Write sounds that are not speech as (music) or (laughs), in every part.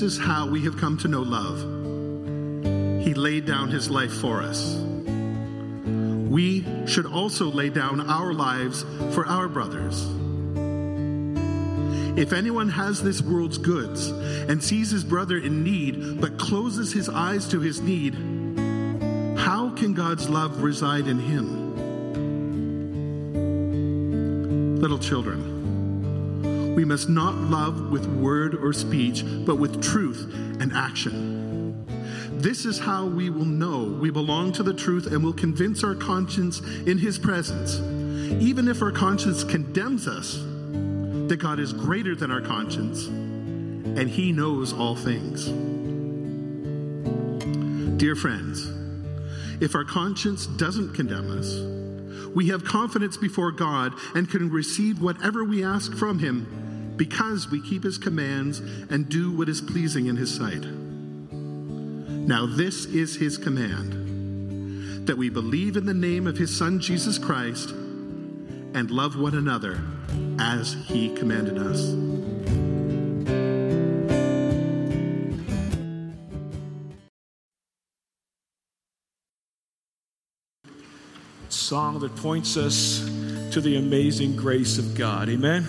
This is how we have come to know love. He laid down his life for us. We should also lay down our lives for our brothers. If anyone has this world's goods and sees his brother in need but closes his eyes to his need, how can God's love reside in him? Little children, we must not love with word or speech, but with truth and action. This is how we will know we belong to the truth and will convince our conscience in His presence, even if our conscience condemns us that God is greater than our conscience and He knows all things. Dear friends, if our conscience doesn't condemn us, we have confidence before God and can receive whatever we ask from Him because we keep His commands and do what is pleasing in His sight. Now, this is His command that we believe in the name of His Son, Jesus Christ, and love one another as he commanded us. Song that points us to the amazing grace of God. Amen.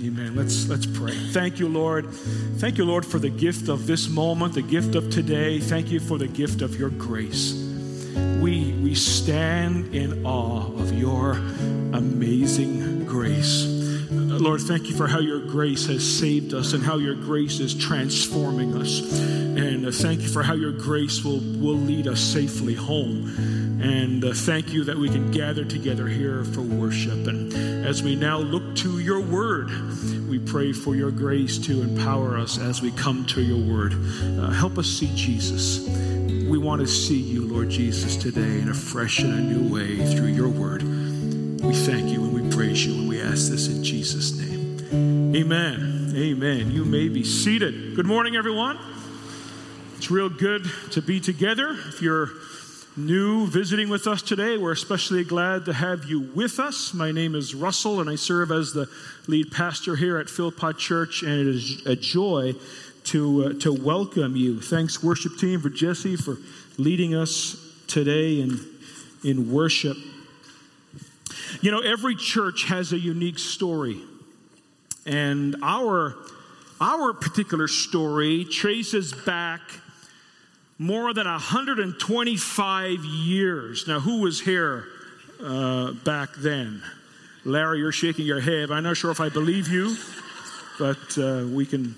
Amen. Let's let's pray. Thank you, Lord. Thank you, Lord, for the gift of this moment, the gift of today. Thank you for the gift of your grace. We we stand in awe of your amazing grace. Lord, thank you for how your grace has saved us and how your grace is transforming us. And uh, thank you for how your grace will, will lead us safely home. And uh, thank you that we can gather together here for worship. And as we now look to your word, we pray for your grace to empower us as we come to your word. Uh, help us see Jesus. We want to see you, Lord Jesus, today in a fresh and a new way through your word. We thank you praise you and we ask this in Jesus' name. Amen. Amen. You may be seated. Good morning, everyone. It's real good to be together. If you're new visiting with us today, we're especially glad to have you with us. My name is Russell, and I serve as the lead pastor here at Philpott Church, and it is a joy to, uh, to welcome you. Thanks, worship team, for Jesse for leading us today in, in worship. You know, every church has a unique story. And our, our particular story traces back more than 125 years. Now, who was here uh, back then? Larry, you're shaking your head. I'm not sure if I believe you, but uh, we can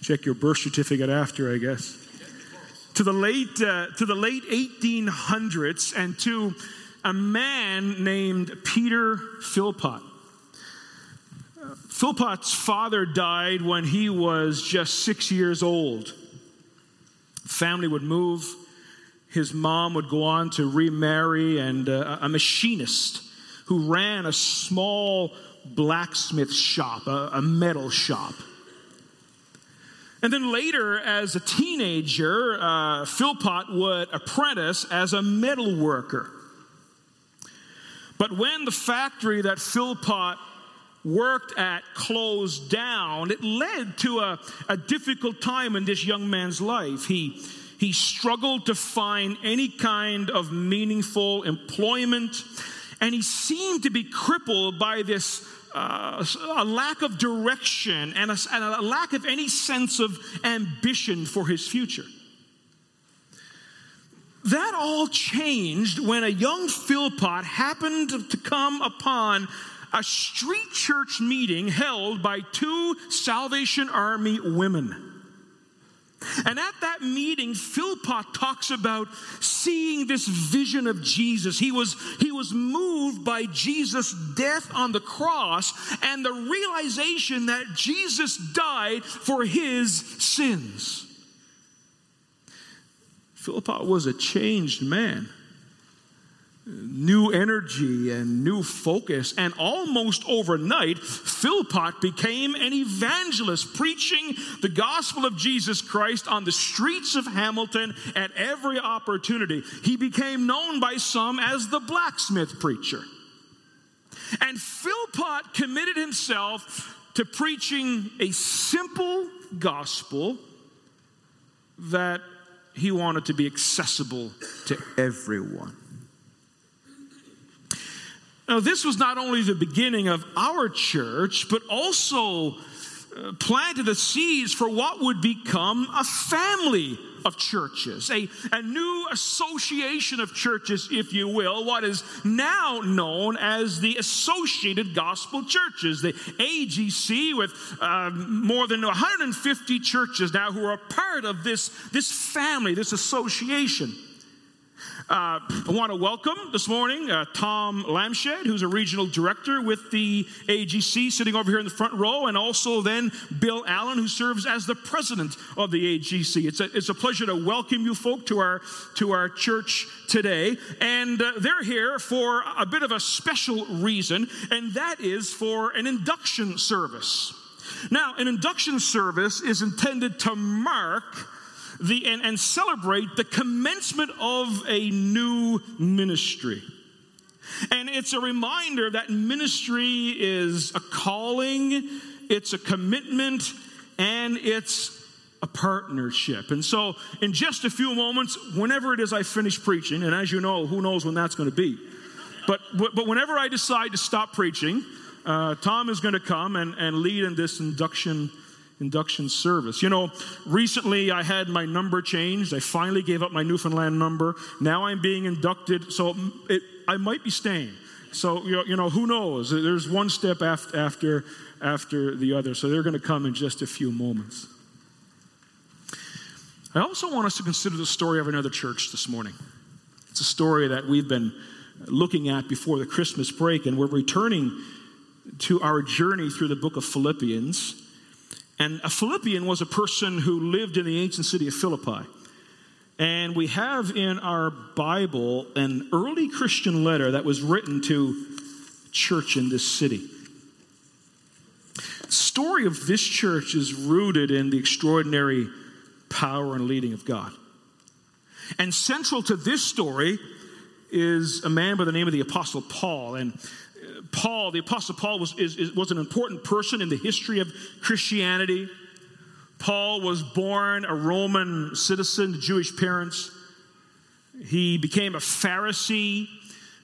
check your birth certificate after, I guess. To the late, uh, to the late 1800s, and to a man named Peter Philpott. Philpott's father died when he was just six years old. Family would move. His mom would go on to remarry, and uh, a machinist who ran a small blacksmith shop, a, a metal shop. And then later, as a teenager, uh, Philpott would apprentice as a metal worker. But when the factory that Philpott worked at closed down, it led to a, a difficult time in this young man's life. He, he struggled to find any kind of meaningful employment, and he seemed to be crippled by this uh, a lack of direction and a, and a lack of any sense of ambition for his future. That all changed when a young Philpott happened to come upon a street church meeting held by two Salvation Army women. And at that meeting, Philpott talks about seeing this vision of Jesus. He was, he was moved by Jesus' death on the cross and the realization that Jesus died for his sins. Philpott was a changed man. New energy and new focus, and almost overnight, Philpott became an evangelist, preaching the gospel of Jesus Christ on the streets of Hamilton at every opportunity. He became known by some as the blacksmith preacher. And Philpott committed himself to preaching a simple gospel that he wanted to be accessible to everyone. Now, this was not only the beginning of our church, but also uh, planted the seeds for what would become a family of churches, a, a new association of churches, if you will, what is now known as the Associated Gospel Churches, the AGC, with uh, more than 150 churches now who are part of this, this family, this association. Uh, I want to welcome this morning uh, Tom Lamshed, who's a regional director with the AGC, sitting over here in the front row, and also then Bill Allen, who serves as the president of the AGC. It's a, it's a pleasure to welcome you folk to our, to our church today. And uh, they're here for a bit of a special reason, and that is for an induction service. Now, an induction service is intended to mark the, and, and celebrate the commencement of a new ministry. And it's a reminder that ministry is a calling, it's a commitment, and it's a partnership. And so, in just a few moments, whenever it is I finish preaching, and as you know, who knows when that's going to be, but, but whenever I decide to stop preaching, uh, Tom is going to come and, and lead in this induction induction service. You know, recently I had my number changed. I finally gave up my Newfoundland number. Now I'm being inducted, so it, I might be staying. So you know, who knows? There's one step after after after the other. So they're going to come in just a few moments. I also want us to consider the story of another church this morning. It's a story that we've been looking at before the Christmas break, and we're returning to our journey through the book of Philippians. And a Philippian was a person who lived in the ancient city of Philippi. And we have in our Bible an early Christian letter that was written to church in this city. The story of this church is rooted in the extraordinary power and leading of God. And central to this story is a man by the name of the Apostle Paul. And Paul, the Apostle Paul, was, is, is, was an important person in the history of Christianity. Paul was born a Roman citizen to Jewish parents. He became a Pharisee.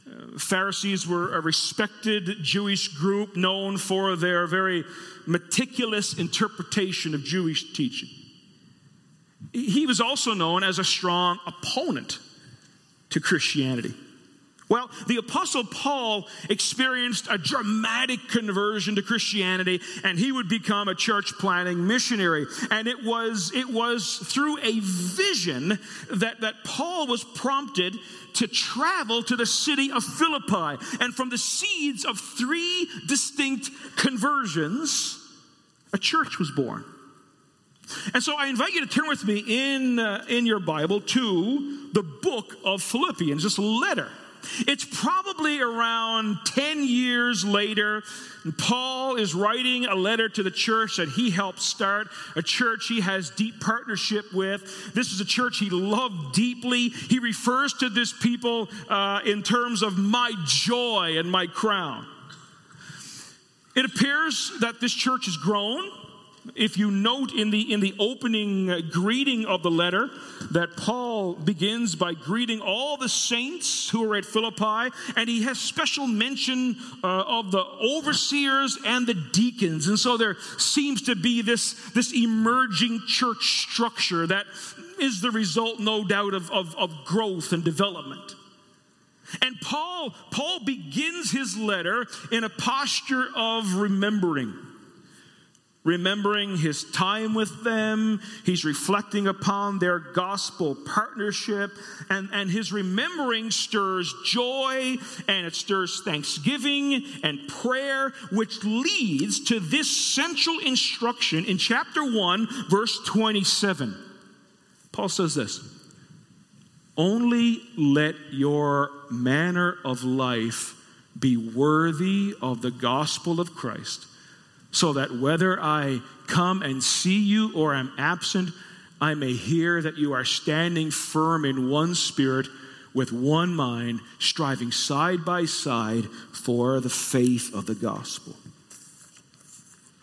Uh, Pharisees were a respected Jewish group known for their very meticulous interpretation of Jewish teaching. He was also known as a strong opponent to Christianity. Well, the Apostle Paul experienced a dramatic conversion to Christianity, and he would become a church planting missionary. And it was, it was through a vision that, that Paul was prompted to travel to the city of Philippi. And from the seeds of three distinct conversions, a church was born. And so I invite you to turn with me in, uh, in your Bible to the book of Philippians, this letter it's probably around 10 years later, Paul is writing a letter to the church that he helped start, a church he has deep partnership with. This is a church he loved deeply. He refers to this people uh, in terms of my joy and my crown. It appears that this church has grown if you note in the in the opening uh, greeting of the letter that Paul begins by greeting all the saints who are at Philippi and he has special mention uh, of the overseers and the deacons. And so there seems to be this this emerging church structure that is the result no doubt of, of, of growth and development. And Paul Paul begins his letter in a posture of remembering remembering his time with them. He's reflecting upon their gospel partnership. And, and his remembering stirs joy and it stirs thanksgiving and prayer, which leads to this central instruction in chapter 1, verse 27. Paul says this Only let your manner of life be worthy of the gospel of Christ so that whether I come and see you or am absent, I may hear that you are standing firm in one spirit, with one mind, striving side by side for the faith of the gospel.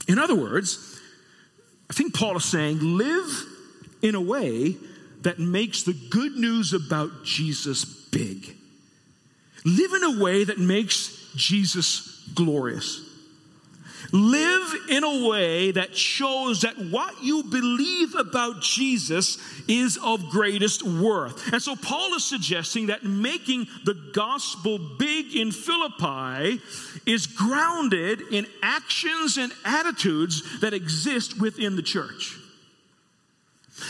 In other words, I think Paul is saying, live in a way that makes the good news about Jesus big. Live in a way that makes Jesus glorious. Live in a way that shows that what you believe about Jesus is of greatest worth. And so Paul is suggesting that making the gospel big in Philippi is grounded in actions and attitudes that exist within the church.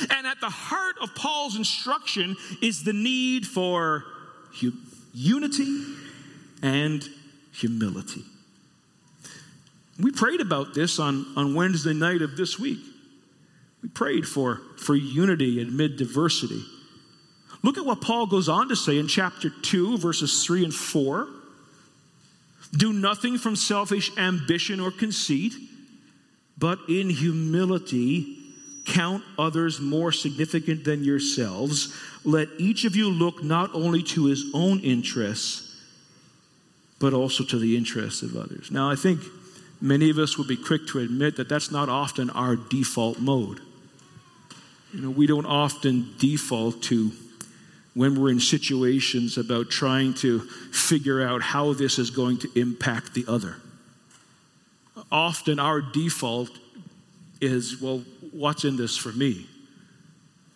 And at the heart of Paul's instruction is the need for hu- unity and humility. We prayed about this on, on Wednesday night of this week. We prayed for, for unity amid diversity. Look at what Paul goes on to say in chapter 2, verses 3 and 4. Do nothing from selfish ambition or conceit, but in humility count others more significant than yourselves. Let each of you look not only to his own interests, but also to the interests of others. Now, I think many of us would be quick to admit that that's not often our default mode. You know, we don't often default to when we're in situations about trying to figure out how this is going to impact the other. Often our default is, well, what's in this for me?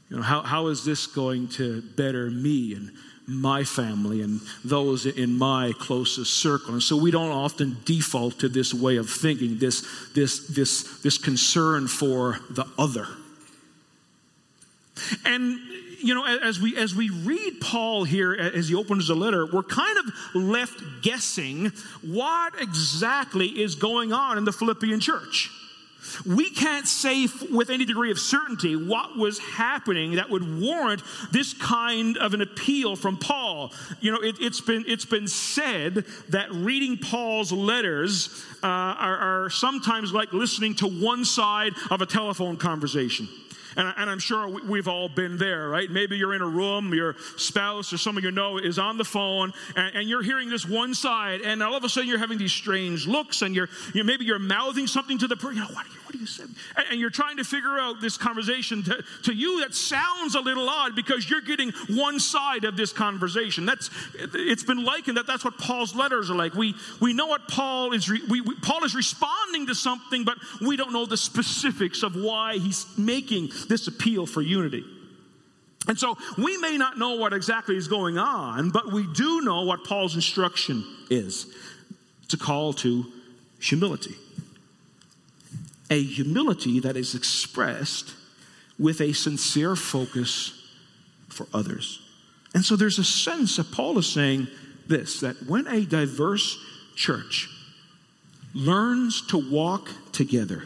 You know, how, how is this going to better me and my family and those in my closest circle. And so we don't often default to this way of thinking, this, this, this, this concern for the other. And you know, as we as we read Paul here as he opens the letter, we're kind of left guessing what exactly is going on in the Philippian church. We can't say with any degree of certainty what was happening that would warrant this kind of an appeal from Paul. You know, it, has been, it's been said that reading Paul's letters uh, are, are sometimes like listening to one side of a telephone conversation. And, and, I'm sure we've all been there, right? Maybe you're in a room, your spouse or someone you know is on the phone, and, and, you're hearing this one side, and all of a sudden you're having these strange looks, and you're you know, maybe you're mouthing something to the person. You know, what, what you and, you're trying to figure out this conversation to, to you that sounds a little odd because you're getting one side of this conversation. That's it's been likened that that's what Paul's letters are like. We we know what Paul is. Re, we, we, Paul is responding to something, but we don't know the specifics of why he's making this appeal for unity. And so we may not know what exactly is going on, but we do know what Paul's instruction is. It's a call to humility. A humility that is expressed with a sincere focus for others. And so there's a sense that Paul is saying this that when a diverse church learns to walk together,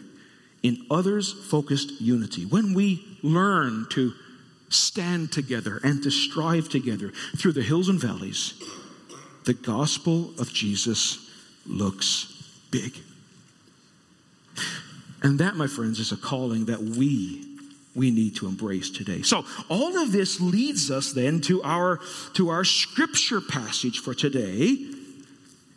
in others focused unity. When we learn to stand together and to strive together through the hills and valleys, the gospel of Jesus looks big. And that, my friends, is a calling that we we need to embrace today. So all of this leads us then to our to our scripture passage for today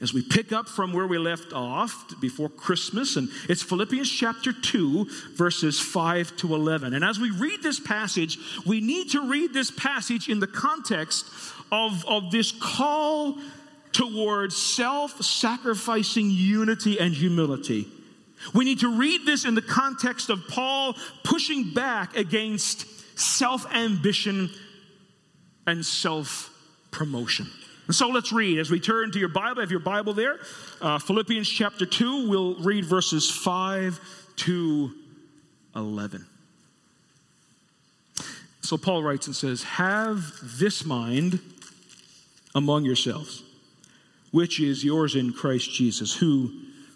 as we pick up from where we left off before Christmas, and it's Philippians chapter 2, verses 5 to 11. And as we read this passage, we need to read this passage in the context of, of this call towards self sacrificing unity and humility. We need to read this in the context of Paul pushing back against self ambition and self promotion. So let's read as we turn to your Bible. Have your Bible there? Uh, Philippians chapter 2, we'll read verses 5 to 11. So Paul writes and says, Have this mind among yourselves, which is yours in Christ Jesus, who,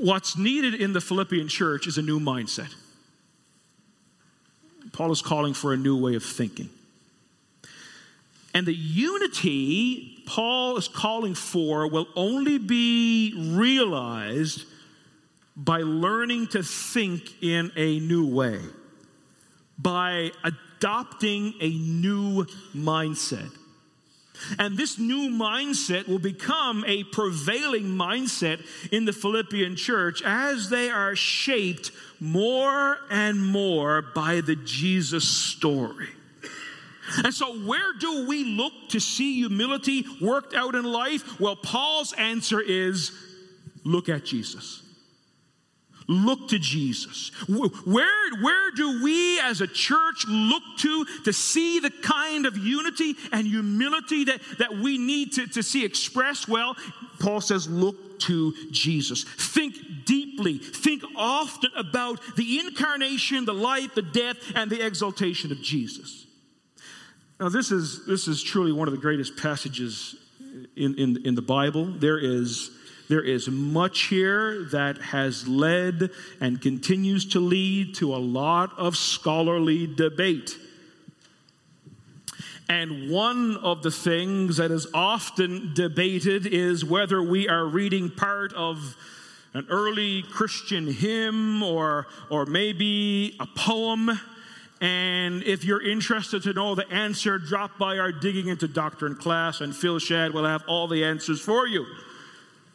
What's needed in the Philippian church is a new mindset. Paul is calling for a new way of thinking. And the unity Paul is calling for will only be realized by learning to think in a new way, by adopting a new mindset. And this new mindset will become a prevailing mindset in the Philippian church as they are shaped more and more by the Jesus story. And so, where do we look to see humility worked out in life? Well, Paul's answer is look at Jesus. Look to Jesus. Where, where do we as a church look to to see the kind of unity and humility that, that we need to, to see expressed? Well, Paul says, look to Jesus. Think deeply, think often about the incarnation, the life, the death, and the exaltation of Jesus. Now, this is, this is truly one of the greatest passages in, in, in the Bible. There is, there is much here that has led and continues to lead to a lot of scholarly debate. And one of the things that is often debated is whether we are reading part of an early Christian hymn or, or maybe a poem and if you're interested to know the answer, drop by our Digging into Doctrine class, and Phil Shad will have all the answers for you.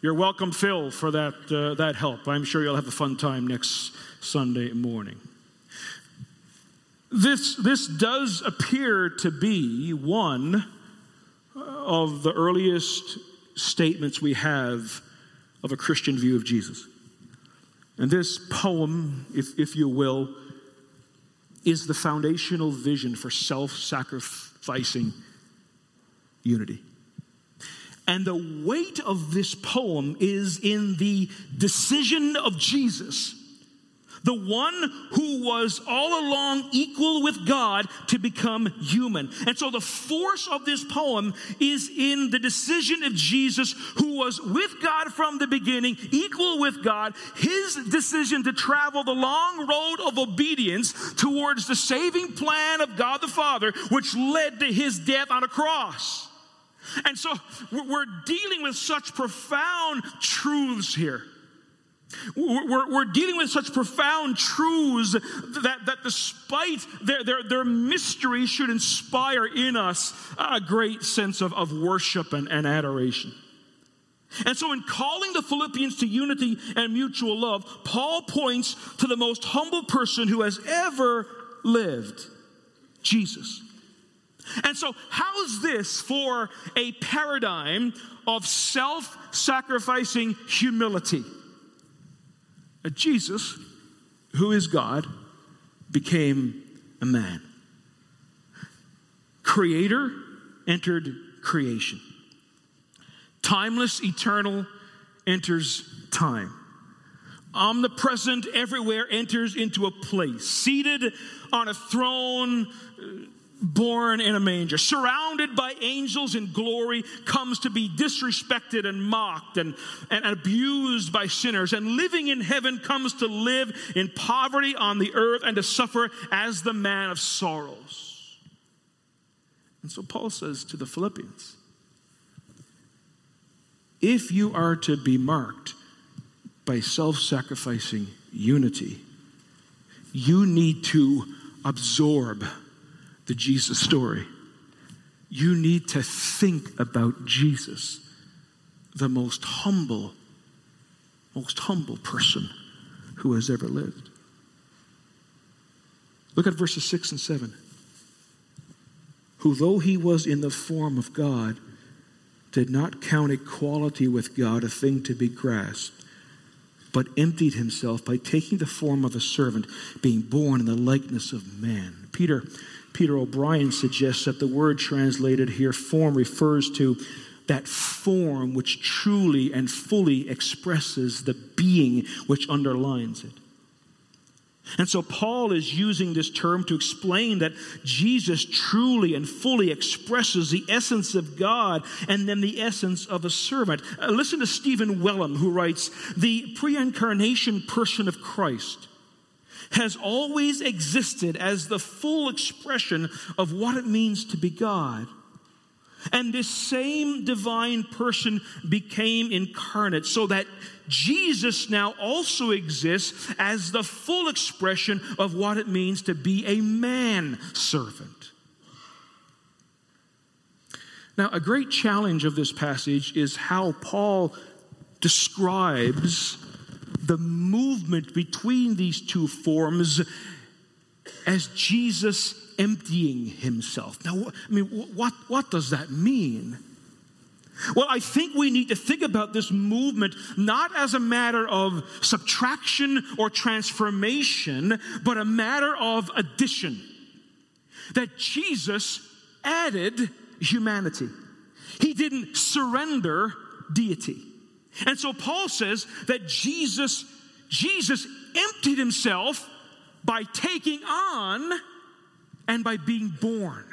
You're welcome, Phil, for that, uh, that help. I'm sure you'll have a fun time next Sunday morning. This, this does appear to be one of the earliest statements we have of a Christian view of Jesus. And this poem, if, if you will, is the foundational vision for self sacrificing unity. And the weight of this poem is in the decision of Jesus the one who was all along equal with God to become human. And so the force of this poem is in the decision of Jesus, who was with God from the beginning, equal with God, his decision to travel the long road of obedience towards the saving plan of God the Father, which led to his death on a cross. And so we're dealing with such profound truths here. We're, we're, dealing with such profound truths that, that despite their, their, their mystery should inspire in us a great sense of, of worship and, and adoration. And so, in calling the Philippians to unity and mutual love, Paul points to the most humble person who has ever lived Jesus. And so, how's this for a paradigm of self sacrificing humility? a Jesus, who is God, became a man. Creator entered creation. Timeless, eternal enters time. Omnipresent everywhere enters into a place. Seated on a throne, uh, born in a manger, surrounded by angels in glory, comes to be disrespected and mocked and, and abused by sinners, and living in heaven comes to live in poverty on the earth and to suffer as the man of sorrows. And so Paul says to the Philippians, if you are to be marked by self sacrificing unity, you need to absorb the Jesus story. You need to think about Jesus, the most humble, most humble person who has ever lived. Look at verses 6 and 7. Who, though he was in the form of God, did not count equality with God a thing to be grasped, but emptied himself by taking the form of a servant, being born in the likeness of man. Peter Peter O'Brien suggests that the word translated here, form, refers to that form which truly and fully expresses the being which underlines it. And so Paul is using this term to explain that Jesus truly and fully expresses the essence of God and then the essence of a servant. Uh, listen to Stephen Wellum, who writes The pre incarnation person of Christ has always existed as the full expression of what it means to be God. And this same divine person became incarnate so that Jesus now also exists as the full expression of what it means to be a man servant. Now, a great challenge of this passage is how Paul describes the movement between these two forms as Jesus emptying himself. Now, I mean, what, what does that mean? Well, I think we need to think about this movement not as a matter of subtraction or transformation, but a matter of addition. That Jesus added humanity, he didn't surrender deity. And so Paul says that Jesus Jesus emptied himself by taking on and by being born.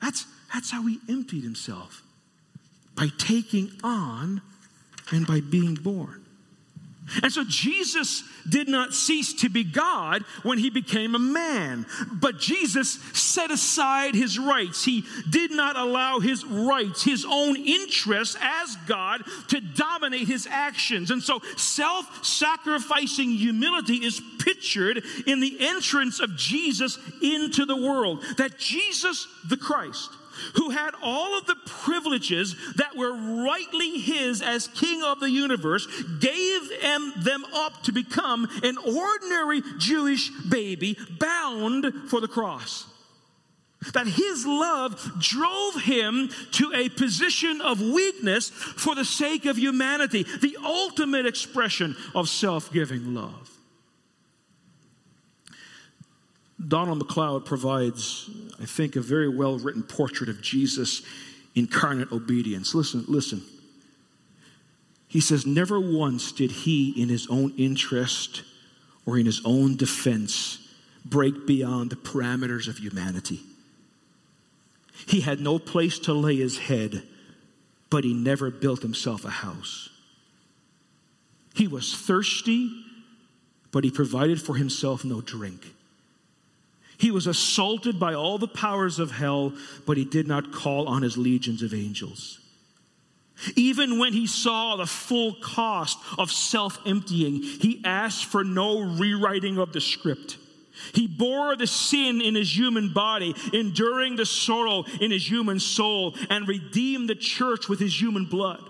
That's, that's how he emptied himself by taking on and by being born. And so Jesus did not cease to be God when he became a man, but Jesus set aside his rights. He did not allow his rights, his own interests as God, to dominate his actions. And so self sacrificing humility is pictured in the entrance of Jesus into the world. That Jesus, the Christ, who had all of the privileges that were rightly his as king of the universe, gave them up to become an ordinary Jewish baby bound for the cross. That his love drove him to a position of weakness for the sake of humanity, the ultimate expression of self giving love. Donald McLeod provides, I think, a very well written portrait of Jesus' incarnate obedience. Listen, listen. He says, Never once did he, in his own interest or in his own defense, break beyond the parameters of humanity. He had no place to lay his head, but he never built himself a house. He was thirsty, but he provided for himself no drink. He was assaulted by all the powers of hell, but he did not call on his legions of angels. Even when he saw the full cost of self emptying, he asked for no rewriting of the script. He bore the sin in his human body, enduring the sorrow in his human soul, and redeemed the church with his human blood.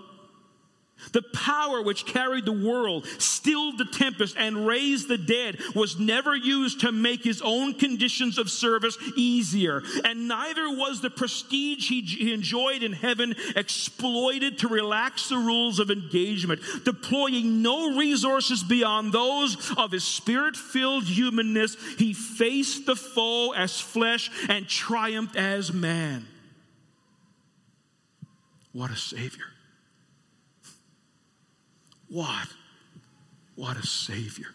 The power which carried the world, stilled the tempest, and raised the dead was never used to make his own conditions of service easier. And neither was the prestige he enjoyed in heaven exploited to relax the rules of engagement, deploying no resources beyond those of his spirit filled humanness. He faced the foe as flesh and triumphed as man. What a Savior. What? What a Savior.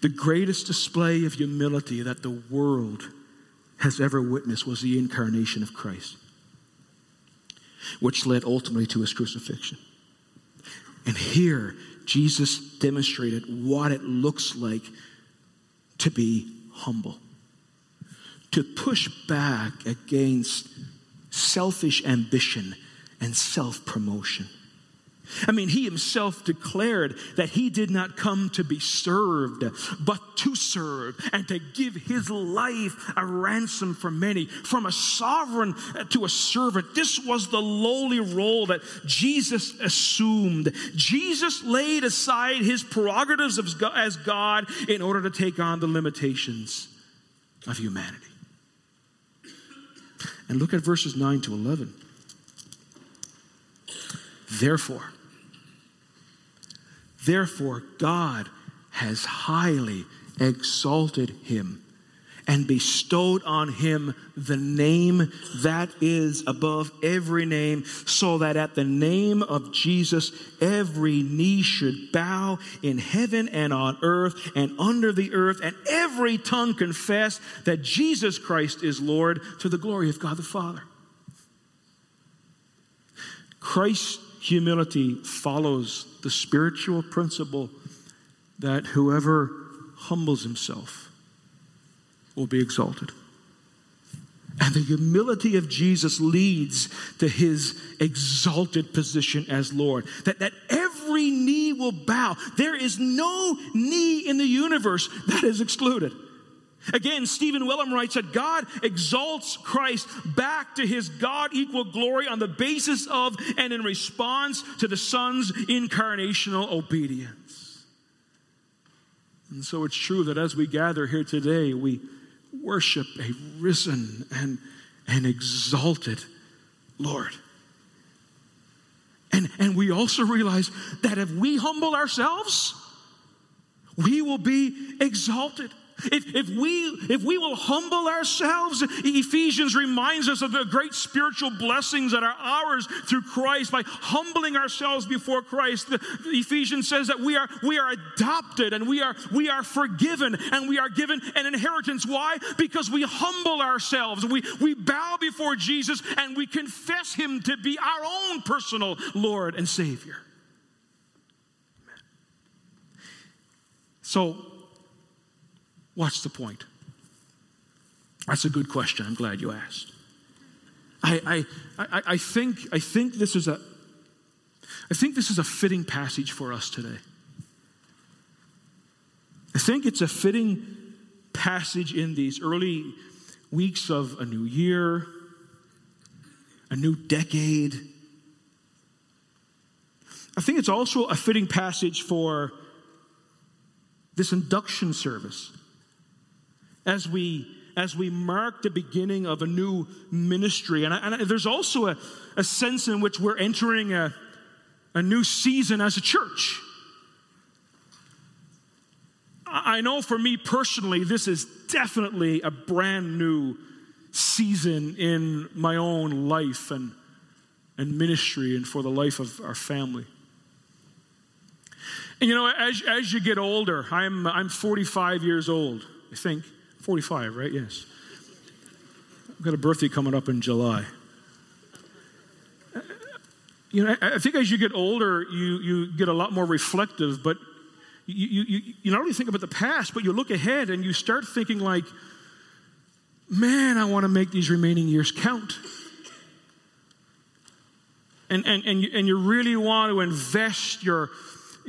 The greatest display of humility that the world has ever witnessed was the incarnation of Christ, which led ultimately to his crucifixion. And here, Jesus demonstrated what it looks like to be humble, to push back against selfish ambition and self promotion. I mean, he himself declared that he did not come to be served, but to serve and to give his life a ransom for many. From a sovereign to a servant, this was the lowly role that Jesus assumed. Jesus laid aside his prerogatives as God in order to take on the limitations of humanity. And look at verses 9 to 11. Therefore, therefore, God has highly exalted him and bestowed on him the name that is above every name, so that at the name of Jesus every knee should bow in heaven and on earth and under the earth, and every tongue confess that Jesus Christ is Lord to the glory of God the Father. Christ's humility follows the spiritual principle that whoever humbles himself will be exalted. And the humility of Jesus leads to his exalted position as Lord. That, that every knee will bow. There is no knee in the universe that is excluded. Again, Stephen Wellum writes that God exalts Christ back to his God equal glory on the basis of and in response to the Son's incarnational obedience. And so it's true that as we gather here today, we worship a risen and, and exalted Lord. And, and we also realize that if we humble ourselves, we will be exalted. If, if, we, if we will humble ourselves, Ephesians reminds us of the great spiritual blessings that are ours through Christ by humbling ourselves before Christ. The, the Ephesians says that we are, we are adopted and we are, we are forgiven and we are given an inheritance. Why? Because we humble ourselves. We, we bow before Jesus and we confess him to be our own personal Lord and Savior. So, What's the point? That's a good question. I'm glad you asked. I, I, I, I, think, I think this is a I think this is a fitting passage for us today. I think it's a fitting passage in these early weeks of a new year, a new decade. I think it's also a fitting passage for this induction service as we as we mark the beginning of a new ministry. And, I, and I, there's also a, a, sense in which we're entering a, a new season as a church. I know for me personally, this is definitely a brand new season in my own life and, and ministry and for the life of our family. And you know, as, as you get older, I'm, I'm 45 years old, I think. 45, right? Yes. I've got a birthday coming up in July. You know, I think as you get older, you, you get a lot more reflective, but you, you, you not only think about the past, but you look ahead and you start thinking, like, man, I want to make these remaining years count. And, and, and, you, and you really want to invest your,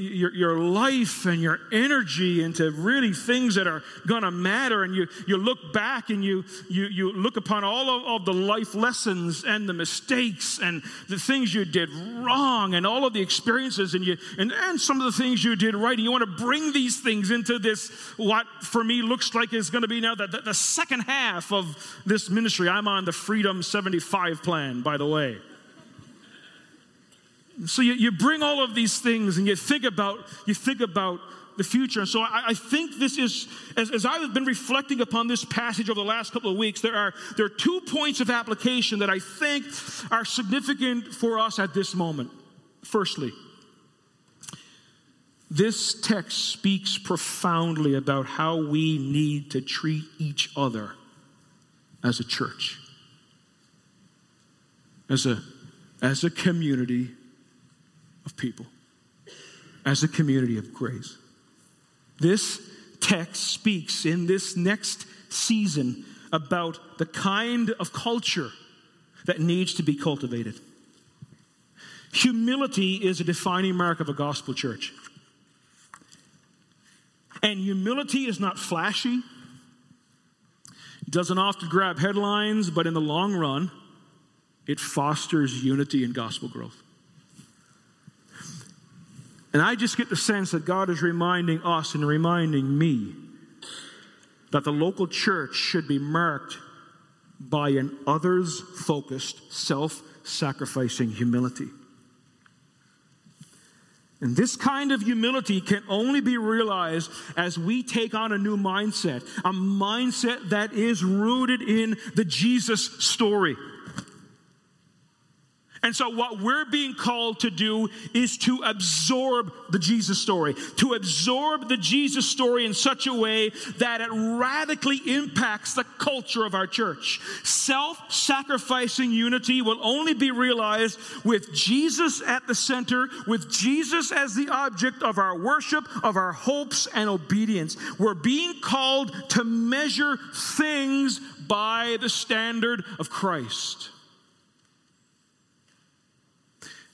your, your life and your energy into really things that are going to matter. And you, you look back and you, you, you look upon all of, of the life lessons and the mistakes and the things you did wrong and all of the experiences and, you, and, and some of the things you did right. And you want to bring these things into this, what for me looks like is going to be now the, the, the second half of this ministry. I'm on the Freedom 75 plan, by the way. So you, you bring all of these things and you think about, you think about the future. And so I, I, think this is, as, as I've been reflecting upon this passage over the last couple of weeks, there are, there are two points of application that I think are significant for us at this moment. Firstly, this text speaks profoundly about how we need to treat each other as a church, as a, as a community of people, as a community of grace. This text speaks in this next season about the kind of culture that needs to be cultivated. Humility is a defining mark of a gospel church. And humility is not flashy. It doesn't often grab headlines, but in the long run, it fosters unity and gospel growth. And I just get the sense that God is reminding us and reminding me that the local church should be marked by an others focused, self sacrificing humility. And this kind of humility can only be realized as we take on a new mindset, a mindset that is rooted in the Jesus story. And so, what we're being called to do is to absorb the Jesus story, to absorb the Jesus story in such a way that it radically impacts the culture of our church. Self sacrificing unity will only be realized with Jesus at the center, with Jesus as the object of our worship, of our hopes, and obedience. We're being called to measure things by the standard of Christ.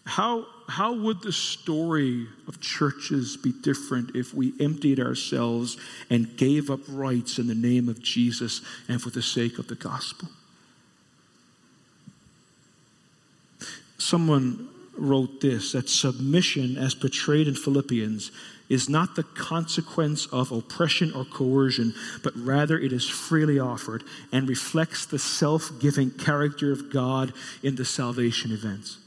How, how would the story of churches be different if we emptied ourselves and gave up rights in the name of Jesus and for the sake of the gospel? Someone wrote this that submission, as portrayed in Philippians, is not the consequence of oppression or coercion, but rather it is freely offered and reflects the self giving character of God in the salvation events.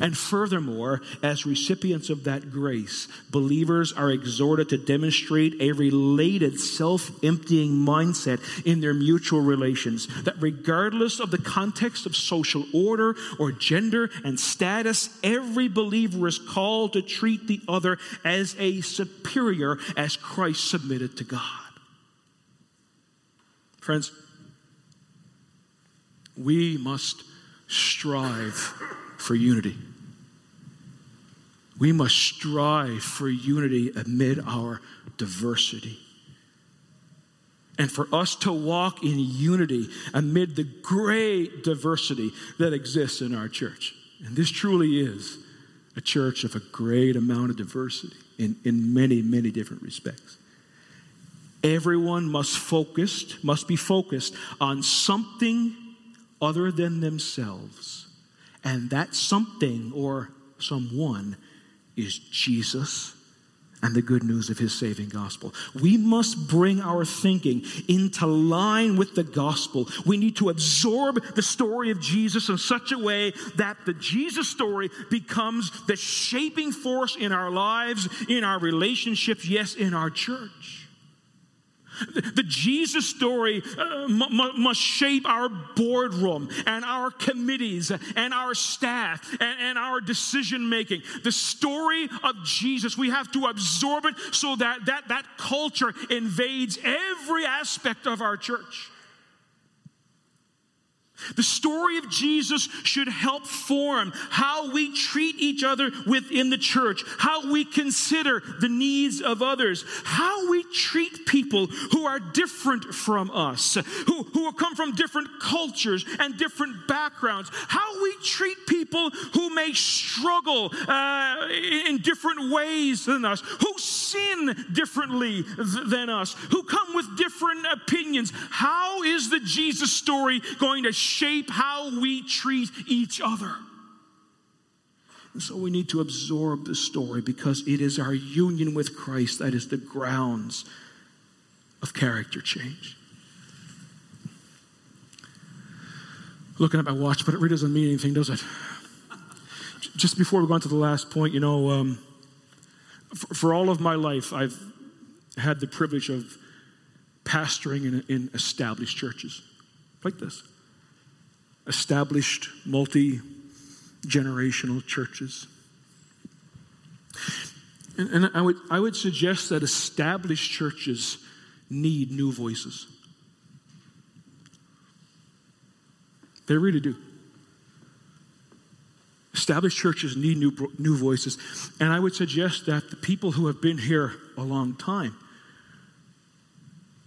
And furthermore, as recipients of that grace, believers are exhorted to demonstrate a related self emptying mindset in their mutual relations. That regardless of the context of social order or gender and status, every believer is called to treat the other as a superior as Christ submitted to God. Friends, we must strive for unity. We must strive for unity amid our diversity. And for us to walk in unity amid the great diversity that exists in our church. And this truly is a church of a great amount of diversity in, in many, many different respects. Everyone must focused, must be focused on something other than themselves and that something or someone is Jesus and the good news of his saving gospel. We must bring our thinking into line with the gospel. We need to absorb the story of Jesus in such a way that the Jesus story becomes the shaping force in our lives, in our relationships, yes, in our church. The Jesus story uh, must shape our boardroom and our committees and our staff and, and our decision making. The story of Jesus, we have to absorb it so that, that that culture invades every aspect of our church. The story of Jesus should help form how we treat each other within the church, how we consider the needs of others, how we treat people who are different from us, who, who come from different cultures and different backgrounds, how we treat people who may struggle uh, in different ways than us, who sin differently th- than us, who come with different opinions. How is the Jesus story going to shape how we treat each other. And so we need to absorb the story because it is our union with Christ that is the grounds of character change. Looking at my watch, but it really doesn't mean anything, does it? (laughs) Just before we go on to the last point, you know, um, for, all of my life, I've had the privilege of pastoring in, in established churches like this established multi generational churches. And, and, I, would, I would suggest that established churches need new voices. They really do. Established churches need new, new voices. And I would suggest that the people who have been here a long time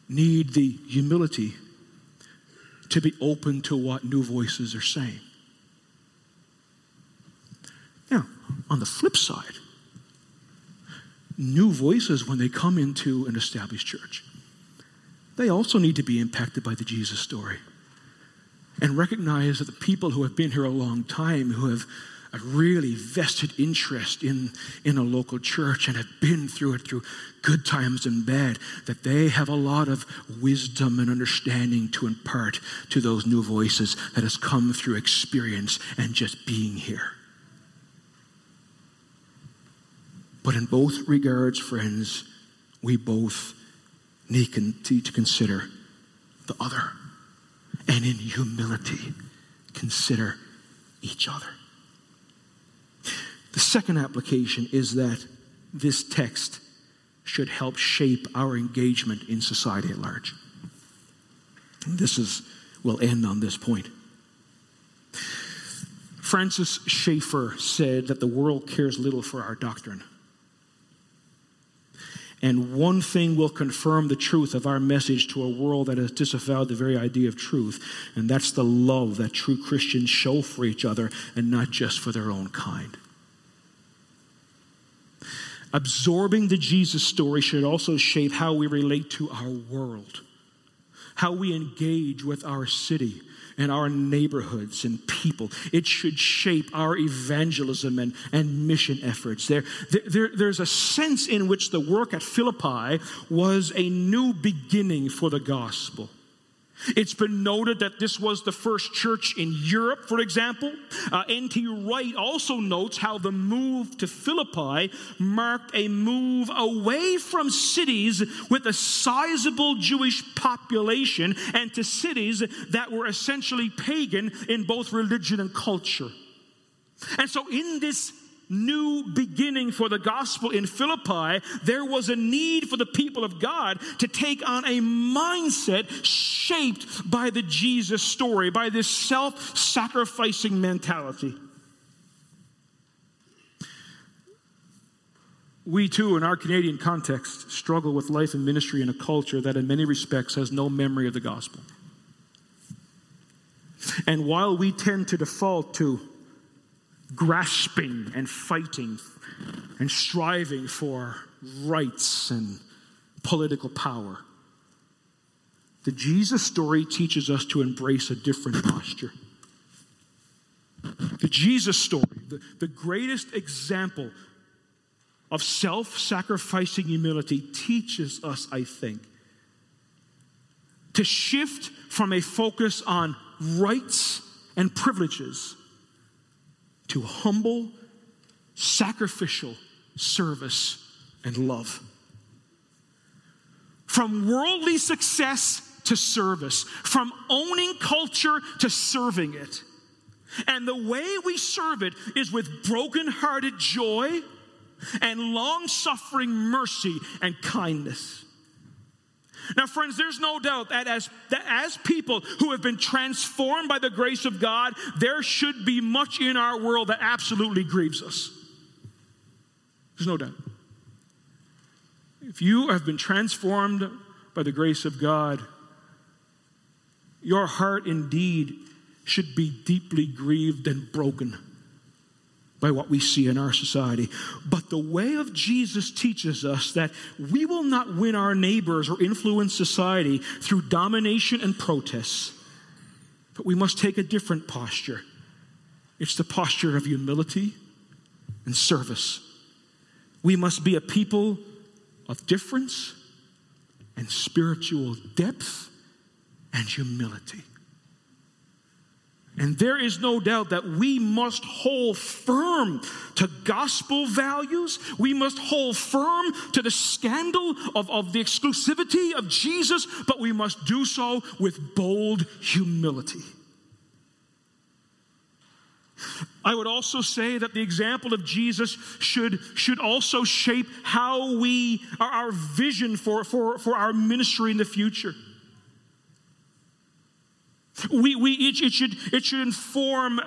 need the humility to be open to what new voices are saying. Now, on the flip side, new voices, when they come into an established church, they also need to be impacted by the Jesus story and recognize that the people who have been here a long time, who have a really vested interest in, in a local church and have been through it through good times and bad, that they have a lot of wisdom and understanding to impart to those new voices that has come through experience and just being here. But in both regards, friends, we both need to consider the other. And in humility, consider each other. The second application is that this text should help shape our engagement in society at large. This is, we'll end on this point. Francis Schaeffer said that the world cares little for our doctrine. And one thing will confirm the truth of our message to a world that has disavowed the very idea of truth, and that's the love that true Christians show for each other and not just for their own kind. Absorbing the Jesus story should also shape how we relate to our world, how we engage with our city, and our neighborhoods and people. It should shape our evangelism and, and mission efforts. There, there, there's a sense in which the work at Philippi was a new beginning for the gospel. It's been noted that this was the first church in Europe, for example. Uh, N.T. Wright also notes how the move to Philippi marked a move away from cities with a sizable Jewish population and to cities that were essentially pagan in both religion and culture. And so, in this new beginning for the gospel in Philippi, there was a need for the people of God to take on a mindset shaped by the Jesus story, by this self sacrificing mentality. We too, in our Canadian context, struggle with life and ministry in a culture that, in many respects, has no memory of the gospel. And while we tend to default to grasping and fighting and striving for rights and political power. The Jesus story teaches us to embrace a different posture. The Jesus story, the, the greatest example of self sacrificing humility, teaches us, I think, to shift from a focus on rights and privileges to humble, sacrificial service and love. From worldly success to service, from owning culture to serving it. And the way we serve it is with broken-hearted joy and long suffering mercy and kindness. Now, friends, there's no doubt that as, that as people who have been transformed by the grace of God, there should be much in our world that absolutely grieves us. There's no doubt. If you have been transformed by the grace of God, your heart indeed should be deeply grieved and broken by what we see in our society. But the way of Jesus teaches us that we will not win our neighbors or influence society through domination and protests, but we must take a different posture. It's the posture of humility and service. We must be a people of difference and spiritual depth and humility. And there is no doubt that we must hold firm to gospel values. We must hold firm to the scandal of, of the exclusivity of Jesus, but we must do so with bold humility. I would also say that the example of Jesus should, should also shape how we, our, vision for, for, for our ministry in the future. We, we, it, it, should, it should inform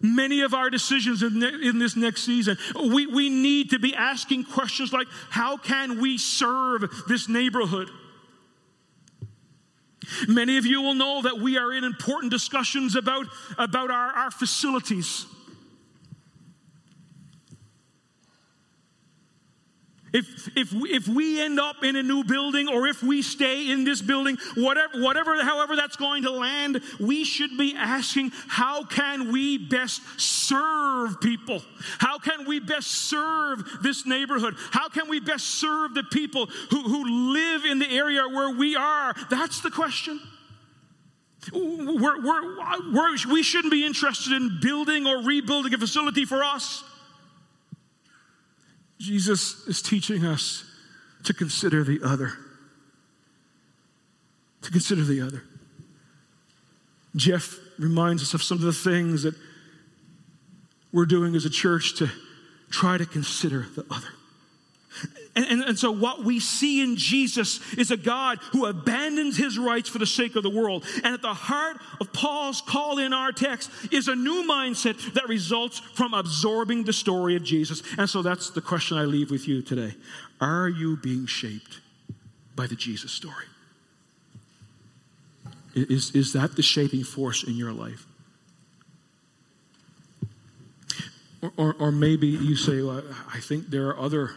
many of our decisions in, in this next season. We, we need to be asking questions like how can we serve this neighborhood? Many of you will know that we are in important discussions about, about our, our facilities. If, if, if we end up in a new building or if we stay in this building, whatever, whatever, however that's going to land, we should be asking, how can we best serve people? How can we best serve this neighborhood? How can we best serve the people who, who live in the area where we are? That's the question. We're, we're, we're, we shouldn't be interested in building or rebuilding a facility for us. Jesus is teaching us to consider the other. To consider the other. Jeff reminds us of some of the things that we're doing as a church to try to consider the other. And, and, and, so, what we see in Jesus is a God who abandons his rights for the sake of the world. And at the heart of Paul's call in our text is a new mindset that results from absorbing the story of Jesus. And so, that's the question I leave with you today. Are you being shaped by the Jesus story? Is, is that the shaping force in your life? Or, or, or maybe you say, well, I think there are other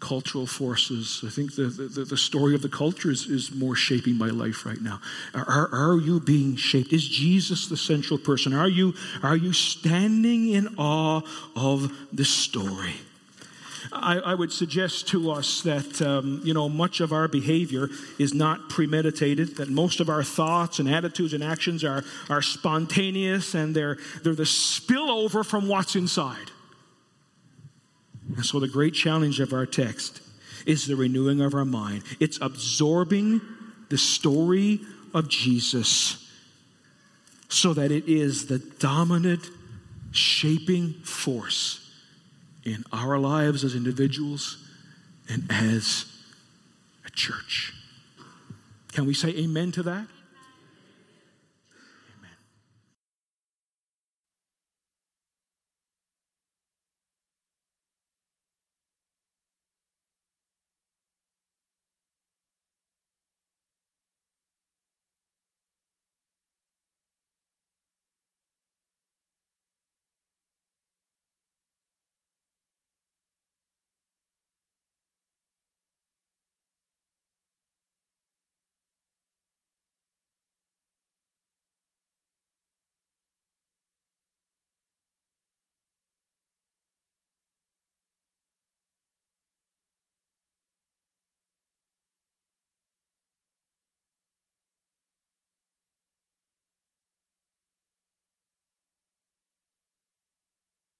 cultural forces. I think the, the, the, story of the culture is, is more shaping my life right now. Are, are you being shaped? Is Jesus the central person? Are you, are you standing in awe of the story? I, I would suggest to us that, um, you know, much of our behavior is not premeditated, that most of our thoughts and attitudes and actions are, are spontaneous and they're, they're the spillover from what's inside. And so, the great challenge of our text is the renewing of our mind. It's absorbing the story of Jesus so that it is the dominant, shaping force in our lives as individuals and as a church. Can we say amen to that?